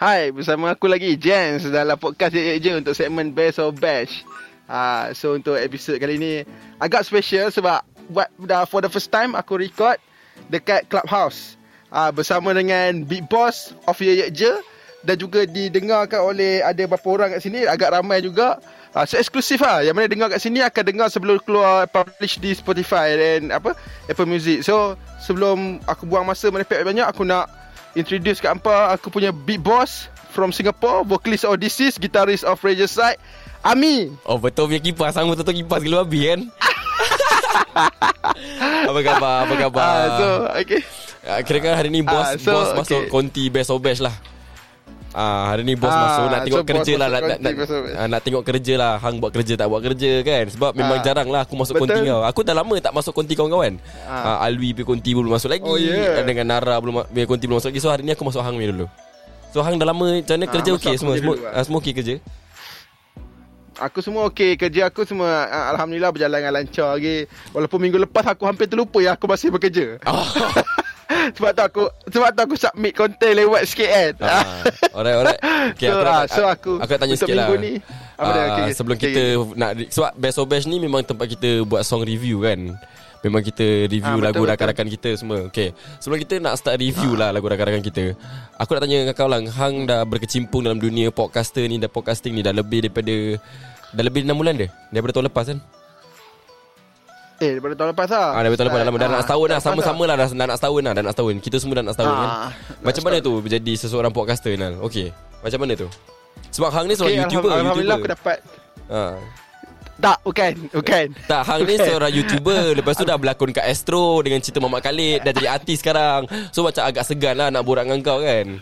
Hai, bersama aku lagi Jens dalam podcast je, je untuk segmen Best of Bash. Uh, so untuk episod kali ni agak special sebab buat dah for the first time aku record dekat Clubhouse. Uh, bersama dengan Big Boss of Ye Je dan juga didengarkan oleh ada beberapa orang kat sini agak ramai juga. Uh, so eksklusif lah Yang mana dengar kat sini Akan dengar sebelum keluar Publish di Spotify Dan apa Apple Music So Sebelum aku buang masa Menepek banyak Aku nak introduce kat hampa aku punya big boss from Singapore, vocalist of guitarist of Side, Ami. Oh betul punya kipas, sama betul kipas gila babi kan. apa khabar? Apa khabar? Uh, so, okay. Kira-kira hari ni bos uh, so, bos masuk okay. konti best of best lah. Ah hari ni bos ah, masuk nak tengok so kerja lah nak, nak, nak, ah, nak tengok kerja lah hang buat kerja tak buat kerja kan sebab memang ah, jarang lah aku masuk betul. konti kau. Aku dah lama tak masuk konti kawan-kawan. Ah. ah Alwi pergi konti belum masuk lagi. Oh, yeah. Dengan Nara belum pergi konti belum masuk lagi. So hari ni aku masuk hang dulu. So hang dah lama macam mana ah, kerja okey semua semua, ah, semua okey kerja. Aku semua okey kerja aku semua alhamdulillah berjalan dengan lancar lagi. Walaupun minggu lepas aku hampir terlupa ya aku masih bekerja. Oh. sebab tu aku sebab tu aku submit konten lewat sikit kan. Uh, alright alright. Okay, so, aku, uh, so aku aku nak tanya sikit lah. Ni, uh, okay, sebelum okay, kita okay. nak sebab Best of Best ni memang tempat kita buat song review kan. Memang kita review ha, lagu rakan-rakan kita semua. Okay. Sebelum kita nak start review ha. lah lagu rakan-rakan kita. Aku nak tanya dengan kau lang, hang dah berkecimpung dalam dunia podcaster ni, dah podcasting ni dah lebih daripada dah lebih 6 bulan dah. Daripada tahun lepas kan? Eh daripada tahun lepas lah. Ah, Daripada tahun lepas. Dah, dah nak setahun lah. Sama-sama lah. dah, dah nak setahun lah. Dah nak setahun. Kita semua dah nak setahun ah, kan? Macam mana tu Menjadi seseorang podcaster Nal? Okay Macam mana tu? Sebab Hang ni seorang okay, YouTuber Alhamdulillah YouTuber. aku dapat. Ah. Tak bukan Bukan. Tak Hang ni seorang YouTuber. Lepas tu dah berlakon kat Astro Dengan cerita Mamat Khalid. Dah jadi artis sekarang. So macam agak segan lah Nak borak dengan kau kan?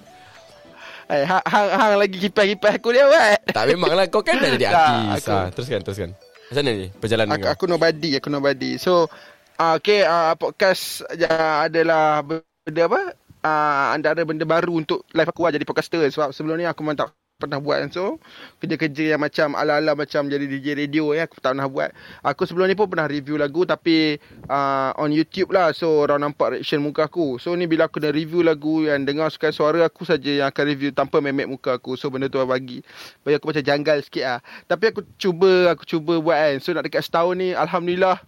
Eh, hang, hang, hang lagi kipas-kipas aku dia buat Tak memang lah. Kau kan dah jadi artis. ha, Teruskan teruskan macam mana ni perjalanan aku, kau? Aku nobody, aku nobody. So, uh, okay, uh, podcast uh, adalah benda apa? Uh, antara benda baru untuk live aku lah jadi podcaster. Sebab sebelum ni aku memang tak pernah buat so kerja-kerja yang macam ala-ala macam jadi DJ radio ya aku tak pernah buat. Aku sebelum ni pun pernah review lagu tapi uh, on YouTube lah. So orang nampak reaction muka aku. So ni bila aku dah review lagu yang dengar sekali suara aku saja yang akan review tanpa memek muka aku. So benda tu bagi bagi aku macam janggal sikit lah. Tapi aku cuba aku cuba buat kan. So nak dekat setahun ni Alhamdulillah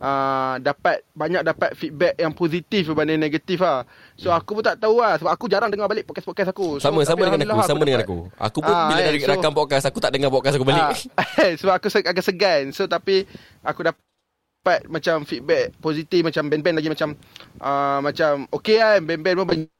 uh, dapat banyak dapat feedback yang positif berbanding negatif lah. So hmm. aku pun tak tahu lah sebab aku jarang dengar balik podcast-podcast aku. So, sama sama dengan aku, sama dengan aku. Aku pun uh, bila eh, so, rakam podcast aku tak dengar podcast aku balik. Uh, sebab aku agak segan. So tapi aku dapat macam feedback positif macam band-band lagi macam uh, macam okey lah band-band pun banyak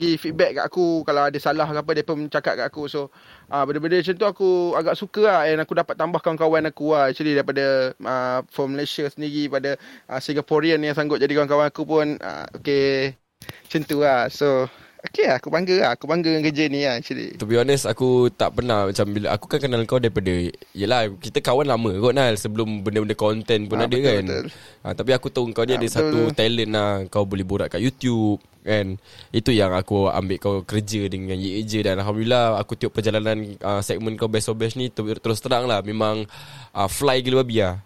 bagi feedback kat aku kalau ada salah ke apa dia pun cakap kat aku. So uh, benda-benda macam tu aku agak suka lah. And aku dapat tambah kawan-kawan aku lah actually daripada uh, from Malaysia sendiri pada uh, Singaporean yang sanggup jadi kawan-kawan aku pun uh, okay macam tu lah. So Okay lah, aku bangga lah. Aku bangga dengan kerja ni lah actually. To be honest, aku tak pernah macam bila aku kan kenal kau daripada Yelah, kita kawan lama kot Nal Sebelum benda-benda konten pun ha, ada betul, kan betul. Ha, Tapi aku tahu kau ni ha, ada betul. satu talent lah Kau boleh borak kat YouTube kan Itu yang aku ambil kau kerja dengan Ye Je Dan Alhamdulillah aku tengok perjalanan uh, segmen kau Best of Best ni Terus terang lah Memang uh, fly gila babi lah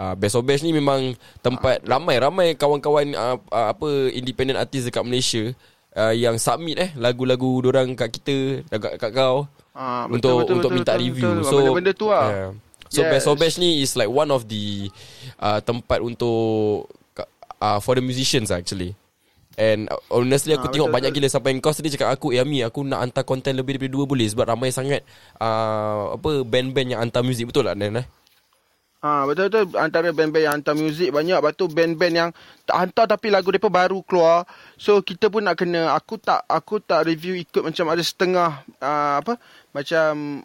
Uh, Best of Best ni memang tempat ramai-ramai kawan-kawan uh, uh, apa independent artist dekat Malaysia uh, yang submit eh lagu-lagu orang kat kita dekat kat kau uh, betul, untuk betul, untuk betul, minta betul, review. Betul, so benda-benda tu lah. Yeah. So yes. best of best ni is like one of the uh, tempat untuk uh, for the musicians actually. And honestly aku ha, tengok betul, banyak betul. gila sampai kau sendiri cakap aku Eh Ami aku nak hantar konten lebih daripada dua boleh Sebab ramai sangat uh, apa Band-band yang hantar muzik Betul tak Nen eh? Ha, betul-betul antara band-band yang hantar muzik banyak Lepas tu band-band yang tak hantar tapi lagu mereka baru keluar So kita pun nak kena Aku tak aku tak review ikut macam ada setengah uh, Apa Macam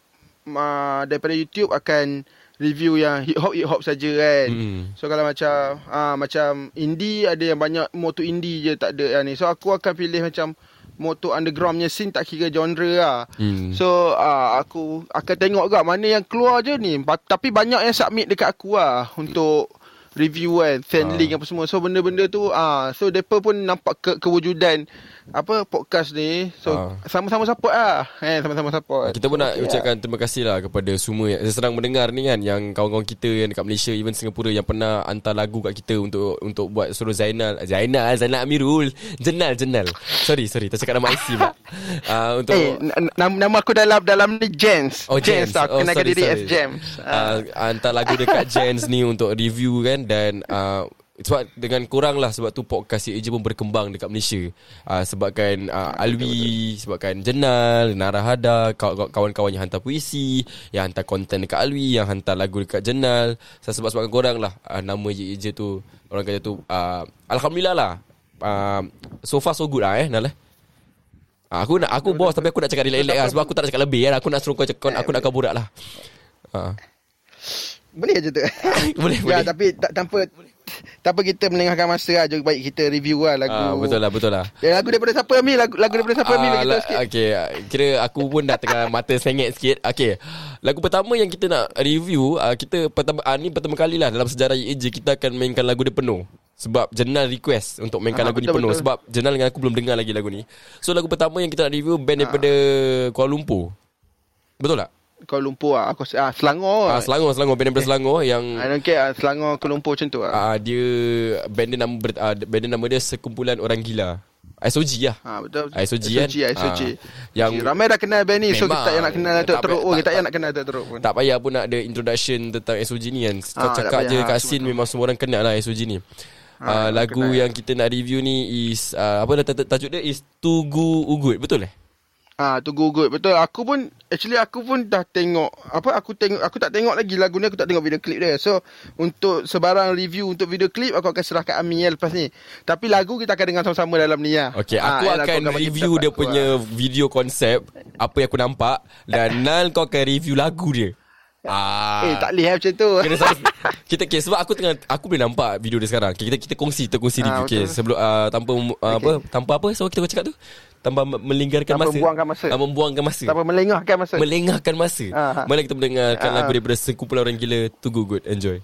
uh, Daripada YouTube akan review yang hip hop hip hop saja kan. Hmm. So kalau macam uh, macam indie ada yang banyak moto indie je tak ada yang ni. So aku akan pilih macam motor undergroundnya scene tak kira genre lah. Hmm. So uh, aku akan tengok juga mana yang keluar je ni. Tapi banyak yang submit dekat aku lah untuk review kan, fan uh. link apa semua. So benda-benda tu ah uh, so depa pun nampak ke kewujudan apa podcast ni. So Ah. sama-sama support lah. Eh sama-sama support. Kita pun nak Okay, ucapkan terima kasih lah kepada semua yang sedang mendengar ni kan yang kawan-kawan kita yang dekat Malaysia even Singapura yang pernah hantar lagu kat kita untuk untuk buat suruh Zainal Zainal Zainal Amirul Jenal Jenal sorry sorry tak cakap nama IC pula uh, untuk Eh, n- nama, nama aku dalam dalam ni Jens. Oh Jens. Jens tau. Oh kenalkan sorry diri sorry as James. uh, Hantar lagu dekat Jens ni Untuk review kan Dan uh, sebab dengan kurang lah Sebab tu podcast CAJ pun berkembang dekat Malaysia uh, Sebabkan uh, Alwi Sebabkan Jenal Narahada kaw- Kawan-kawan yang hantar puisi Yang hantar konten dekat Alwi Yang hantar lagu dekat Jenal so, Sebab sebabkan korang lah uh, Nama CAJ tu Orang kata tu uh, Alhamdulillah lah uh, So far so good lah eh Nal eh Ah, Aku nak aku bos tapi aku nak cakap relax-relax lah sebab aku tak nak cakap lebih kan. Aku nak suruh kau cakap aku nak kau borak lah. Ha. Boleh je tu. Boleh, ya, boleh. tapi tak tanpa tanpa kita melengahkan masa lah. Jom baik kita review lah lagu. Ah, betul lah betul lah. Ya, lagu daripada siapa Ami? Lagu, lagu daripada siapa Ami? Ah, tahu la- sikit. okay, kira aku pun dah tengah mata sengit sikit. Okay, lagu pertama yang kita nak review, uh, kita pertama uh, ni pertama kali lah dalam sejarah EJ kita akan mainkan lagu dia penuh. Sebab Jenal request untuk mainkan Ah, lagu ni betul, penuh betul. Sebab Jenal dengan aku belum dengar lagi lagu ni So lagu pertama yang kita nak review Band daripada Kuala Lumpur Betul tak? Kuala Lumpur lah. Aku, ah, Selangor. Ah, Selangor, Selangor Band daripada Selangor Yang I don't care. ah, Selangor, Kuala Lumpur macam tu lah. uh, Dia Band dia nama, uh, band dia nama dia Sekumpulan Orang Gila SOG lah Ha, betul. SOG kan? SOG, SOG. Ah, yang- Ramai dah kenal band ni. So, kita tak payah nak kenal Datuk Tak Teruk. tak- kita tak payah nak kenal Datuk Teruk pun. Tak payah pun nak ada introduction tentang SOG ni kan Kau Ah, cakap je kat scene memang semua orang kenal lah SOG ni Ah, uh, lagu yang kita nak review ni is uh, apa dah tajuk dia is Tugu Ugut betul eh? Ah, tu good betul. Aku pun actually aku pun dah tengok apa aku tengok aku tak tengok lagi lagu ni aku tak tengok video klip dia. So untuk sebarang review untuk video klip aku akan serahkan Ami ya lepas ni. Tapi lagu kita akan dengar sama-sama dalam ni ya. Okay, Ah, aku eh, akan bagi review dia aku punya lah. video konsep Apa yang aku nampak Dan Nal kau akan review lagu dia Ah, Eh tak boleh eh, macam tu. Kena sama kita okay, sebab aku tengah aku boleh nampak video dia sekarang. Okay, kita kita kongsi kita kongsi Ah, review okay, sebelum uh, tanpa uh, apa tanpa apa so kita cakap tu tanpa melinggarkan Tanpa masa. membuangkan masa. Ah, membuangkan masa. Tak apa melengahkan masa. Melengahkan masa. Ah. Mari kita mendengarkan Ah. lagu daripada sekumpulan orang gila To Go Good. Enjoy.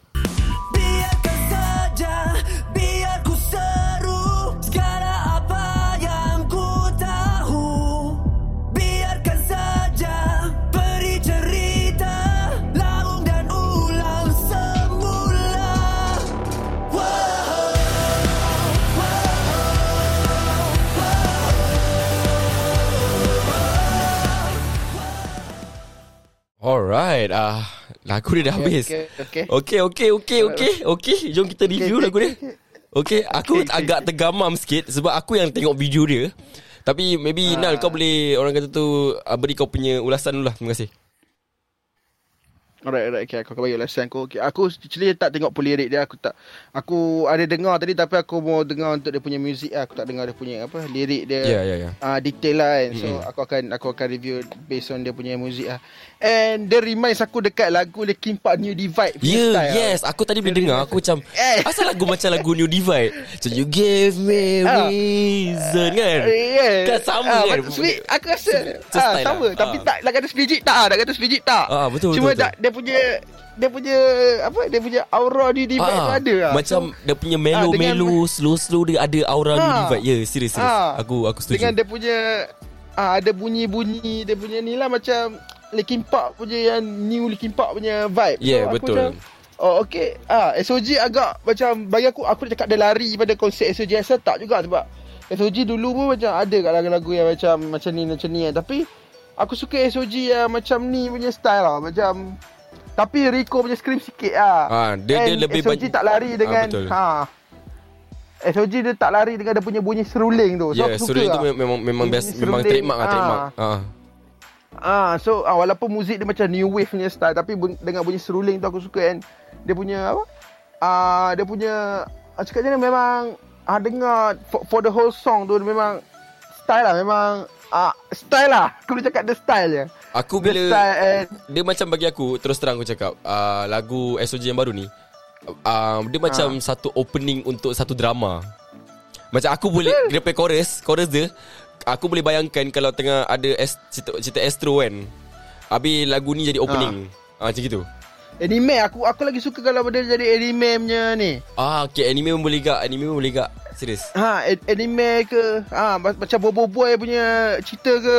Alright. Ah, lagu dia dah habis. okay, okay. Okey, okey, okey. Okey, jom kita review okay, lagu dia. Okey, aku Okay, okay. agak tergamam sikit sebab aku yang tengok video dia. Tapi maybe Ah. Nal kau boleh orang kata tu uh, beri kau punya ulasan dulu lah. Terima kasih. Alright, alright. Okay, aku akan bagi ulasan aku. Okay, aku actually tak tengok pun lirik dia. Aku tak, aku ada dengar tadi tapi aku mau dengar untuk dia punya music lah. Aku tak dengar dia punya apa lirik dia. Ya, ya, ya. uh, detail lah kan. So Mm-mm. aku akan aku akan review based on dia punya muzik lah. And dia reminds aku dekat lagu Linkin Park New Divide punya Yeah, style yes. Aku tadi boleh dengar. Aku macam, Eh. asal lagu macam lagu New Divide? So you give me Ah. reason kan? Yeah. Kan sama Ah, kan? Sweet, aku rasa ah, style sama lah. tapi Ah. tak nak kata sebiji tak, nak kata sebiji tak. Ah, betul, Cuma betul, tak dia punya dia punya apa dia punya aura di divide tu Ah, ada lah. Macam So, dia punya melo-melo, slow-slow dia ada aura New Ah. Divide. Ya, yeah, serius, serius. Ah. Aku aku setuju. Dengan dia punya ah, ada bunyi-bunyi dia punya ni lah macam Linkin Park punya yang new Linkin Park punya vibe. Yeah, aku betul. Macam, oh okay. Ah, SOG agak macam bagi aku aku nak cakap dia lari pada konsep SOG asal tak juga sebab SOG dulu pun macam ada kat lagu-lagu yang macam macam ni macam ni kan. Tapi aku suka SOG yang macam ni punya style lah. Macam tapi Rico punya scream sikit lah. Ah, dia- dia And lebih SOG tak lari dengan Ah, betul. ha. SOG dia tak lari dengan dia punya bunyi seruling tu. So yeah, aku suka suruh itu lah. mem- memang memang Bunyi best memang seruling. trademark lah, trademark. Ah. Ah, so ah, walaupun muzik dia macam new wave punya style tapi bun- dengan bunyi seruling tu aku suka kan. Dia punya apa? Ah, dia punya ah, cakap je memang ah dengar for, for the whole song tu dia memang style lah memang ah style lah. Aku boleh cakap the style je. Aku bila and dia macam bagi aku terus terang aku cakap uh, lagu SOG yang baru ni uh, dia macam satu opening untuk satu drama. Macam aku boleh dia punya chorus, chorus dia aku boleh bayangkan kalau tengah ada es, cerita, cerita Astro kan. Habis lagu ni jadi opening. Ah, macam gitu. anime aku aku lagi suka kalau dia jadi anime punya ni. Ah, okay, anime pun boleh gak, anime pun boleh gak. Serius Ha, anime ke ha, ma- Macam Bobo Boy punya cerita ke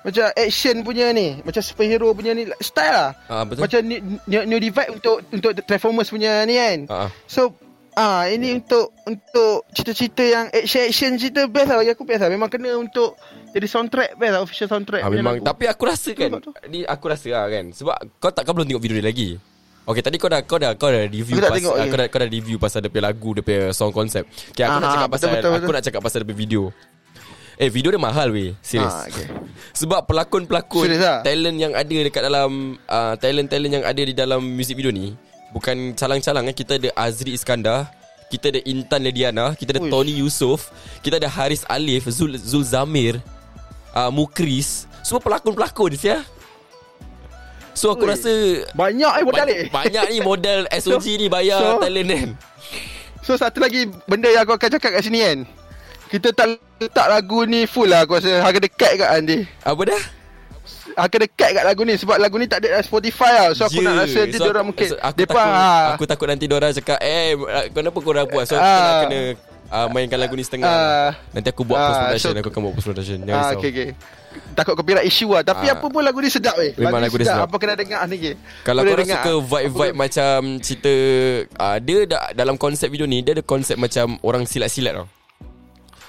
Macam action punya ni Macam superhero punya ni Style lah Ah, betul. Macam new, new, new divide untuk Untuk Transformers punya ni kan ah. So Ah ini untuk untuk cerita-cerita yang action-action cerita best lah bagi aku best lah. Memang kena untuk jadi soundtrack best lah official soundtrack. Punya memang lagu. tapi aku rasa kan Betul, ni aku rasa lah kan sebab kau tak kau belum tengok video dia lagi. Okay tadi kau dah kau dah kau dah review pasal tengok ah, lagi. kau dah kau dah review pasal dia punya lagu dia punya song concept. Okay aku nak Ah, cakap betul, pasal betul, aku betul. nak cakap pasal dia punya video. Eh video dia mahal weh Serius Ah, okay. Sebab pelakon-pelakon Serius lah? Talent yang ada dekat dalam uh, Talent-talent yang ada di dalam Music video ni Bukan calang-calang eh. Kita ada Azri Iskandar Kita ada Intan Lediana Kita ada Uish. Tony Yusof Kita ada Haris Alif Zul, Zul Zamir uh, Mukris Semua pelakon-pelakon ya. So aku Ui. rasa Banyak eh modal ni. banyak ni model SOG ni bayar so- talent kan So satu lagi benda yang aku akan cakap kat sini kan. Kita tak letak lagu ni full lah aku rasa harga dekat kat Andi. Apa dah? Harga dekat kat lagu ni sebab lagu ni tak ada dalam Spotify lah. So aku Je. nak rasa dia So, orang aku- mungkin so, aku depa takut, ah, aku takut nanti diorang cakap Eh kenapa korang buat So kita Ah. nak kena uh, Mainkan lagu ni setengah Ah. Nanti aku buat Ah, post production so- Aku akan buat post production Jangan Ah, risau okay, okay. Takut copyright issue lah Tapi Ah. apa pun lagu ni sedap eh Memang lagu dia sedap. Apa kena dengar ni ke Kalau korang dengar. suka vibe-vibe macam Cerita uh, Dia da, dalam konsep video ni Dia ada konsep macam Orang silat-silat tau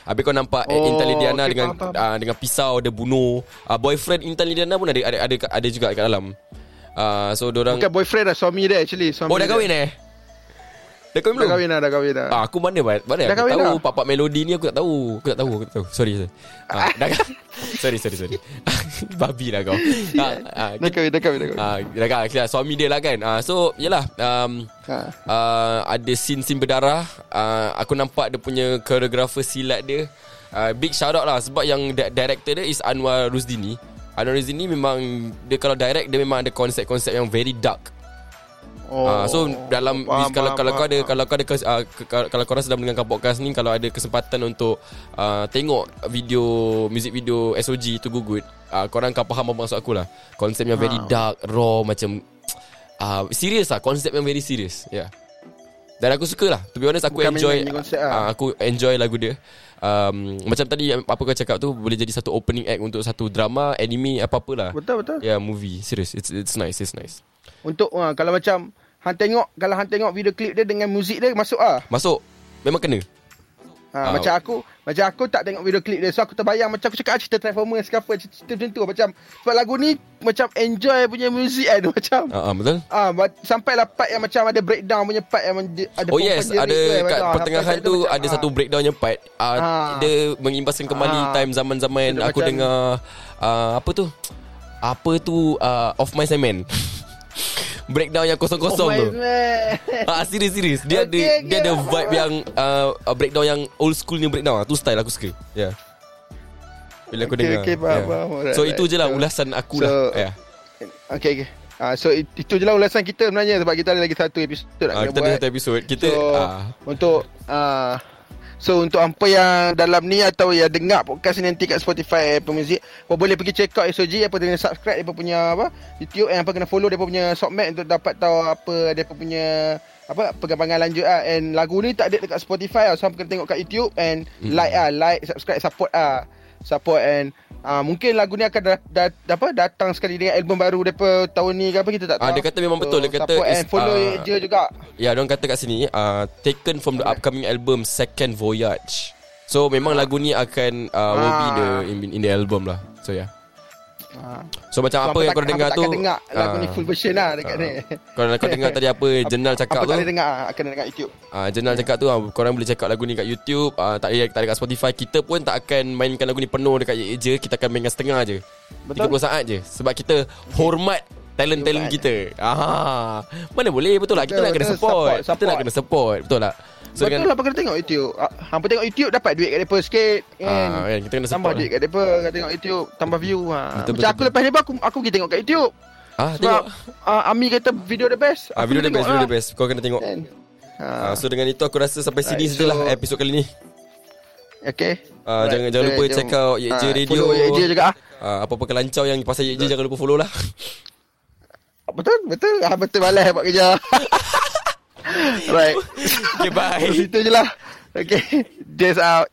Habis kau nampak oh, Oh, Intan Lidiana okay, dengan faham, uh, dengan pisau dia bunuh. Uh, boyfriend Intan Lidiana pun ada ada ada, ada juga kat dalam. Uh, so orang Bukan boyfriend lah Suami dia actually suami Oh dah dia. kahwin eh? Dah kahwin Dah belum? kahwin lah Dah kahwin lah Ah, aku mana mana Dah aku kahwin tahu dah? pak-pak melodi ni aku tak tahu. Aku tak tahu, aku tak tahu. Sorry. sorry. Ah, dah sorry sorry sorry. Babi lah kau. Ah, ah, Dah kahwin Dah kahwin Dah kahwin ah, dah kira suami dia lah kan. Ah, so yalah um, ha. uh, ada scene-scene berdarah. Uh, aku nampak dia punya choreographer silat dia. Uh, big shout out lah sebab yang di- director dia is Anwar Ruzdini. Anwar Ruzdini memang dia kalau direct dia memang ada konsep-konsep yang very dark. Oh, uh, so dalam faham, kalau faham, kalau kau ada faham. kalau kau ada kes, uh, ke, kalau korang sedang mendengarkan podcast ni kalau ada kesempatan untuk uh, tengok video music video SOG tu good uh, korang akan faham apa maksud aku lah. Konsep yang very Ha. dark, raw macam uh, serious lah konsep yang very serious. Ya. Yeah. Dan aku suka lah To be honest aku Bukan enjoy konsep lah. uh, Aku enjoy lagu dia um, Macam tadi Apa kau cakap tu Boleh jadi satu opening act Untuk satu drama Anime Apa-apa lah Betul betul Ya yeah, movie Serius It's it's nice It's nice Untuk uh, Kalau macam Han tengok Kalau Han tengok video klip dia Dengan muzik dia Masuk ah. Masuk Memang kena Ha, Ah. macam aku macam aku tak tengok video klip dia so aku terbayang macam aku cakap ah, cerita Transformers ke apa cerita macam tu macam sebab lagu ni macam enjoy punya muzik kan macam uh, uh, Betul ah ba- sampai lah part yang macam ada breakdown punya part yang ada Oh yes Ada tu, kat macam, ah, pertengahan sampai tu macam, Ada ah. satu breakdown yang part uh, Ah. Dia mengimbaskan kembali Ah. Time zaman-zaman Aku macam- dengar uh, Apa tu Apa tu uh, Of My Cement Breakdown yang kosong-kosong oh tu. Ah serius serius dia ada Okay, dia okay. ada vibe yang uh, uh, breakdown yang old school ni breakdown ah. tu style aku suka. Ya. Yeah. Bila aku Okay, dengar. okay, faham, yeah. faham. Alright, So itu je lah ulasan aku So- lah. Ya. Okay, okay. Ah, so it- itu je lah ulasan kita sebenarnya sebab kita ada lagi satu episod nak Ah, kena kita buat. ada satu episod. Kita so, ah, untuk ah, so untuk apa yang dalam ni atau yang dengar podcast ni nanti kat Spotify Apple Music, apa boleh pergi check out SOG apa kena subscribe depa punya apa YouTube and apa kena follow depa punya Sokmat untuk dapat tahu apa depa punya apa perkembangan lanjut ah. And lagu ni tak ada dekat Spotify ah. So hampa kena tengok kat YouTube and Mm. like ah. Like subscribe support ah. Support and uh, mungkin lagu ni akan da, da, da, apa datang sekali dengan album baru depa tahun ni ke apa kita tak tahu. Ah, dia kata memang betul. Dia kata is, and follow ah, je juga. ya dia kata kat sini uh, taken from the upcoming album Second Voyage. So memang lagu ni akan uh, will be Ah. the in, in the album lah. So. Yeah. Ha. So macam apa hampa yang tak- kau dengar tu dengar lagu ni ah, full version lah dekat ni. Kalau kau dengar tadi apa Jenal cakap Apa tu tak boleh dengar akan dengar YouTube. Ah, Jenal cakap tu ah, korang boleh check out lagu ni kat YouTube, ah, tak ada tak ada kat Spotify. Kita pun tak akan mainkan lagu ni penuh dekat je, kita akan mainkan setengah je. Betul. 30 saat je sebab kita hormat talent-talent kita. Ah. Mana boleh betul lah kita Betul, nak kena support. Support, Kita nak support. kena support, betul tak? So Betul dengan lah apa kena tengok YouTube. Ah, Hampa tengok YouTube dapat duit kat depa sikit kan. ah, kan kita kena Tambah duit kat depa kat tengok YouTube, tambah view ha. Betul, Macam betul, aku betul. lepas ni aku aku pergi tengok kat YouTube. Ah, Sebab tengok. ah, Ami kata video the best. Ah, video the best, video lah. the best. Kau kena tengok. Kan? Ah, Ha. so dengan itu aku rasa sampai sini Right, sajalah so- episod kali ni. Okay. Ah, jangan jangan lupa check out Ye Je Ah, Radio. Follow Ye Je juga ah. Ah, apa-apa kelancau yang pasal Ye Je jangan lupa follow lah. Betul, betul. Ah, betul malas buat kerja. right. okay, bye. Itu je lah. Okay. Just out.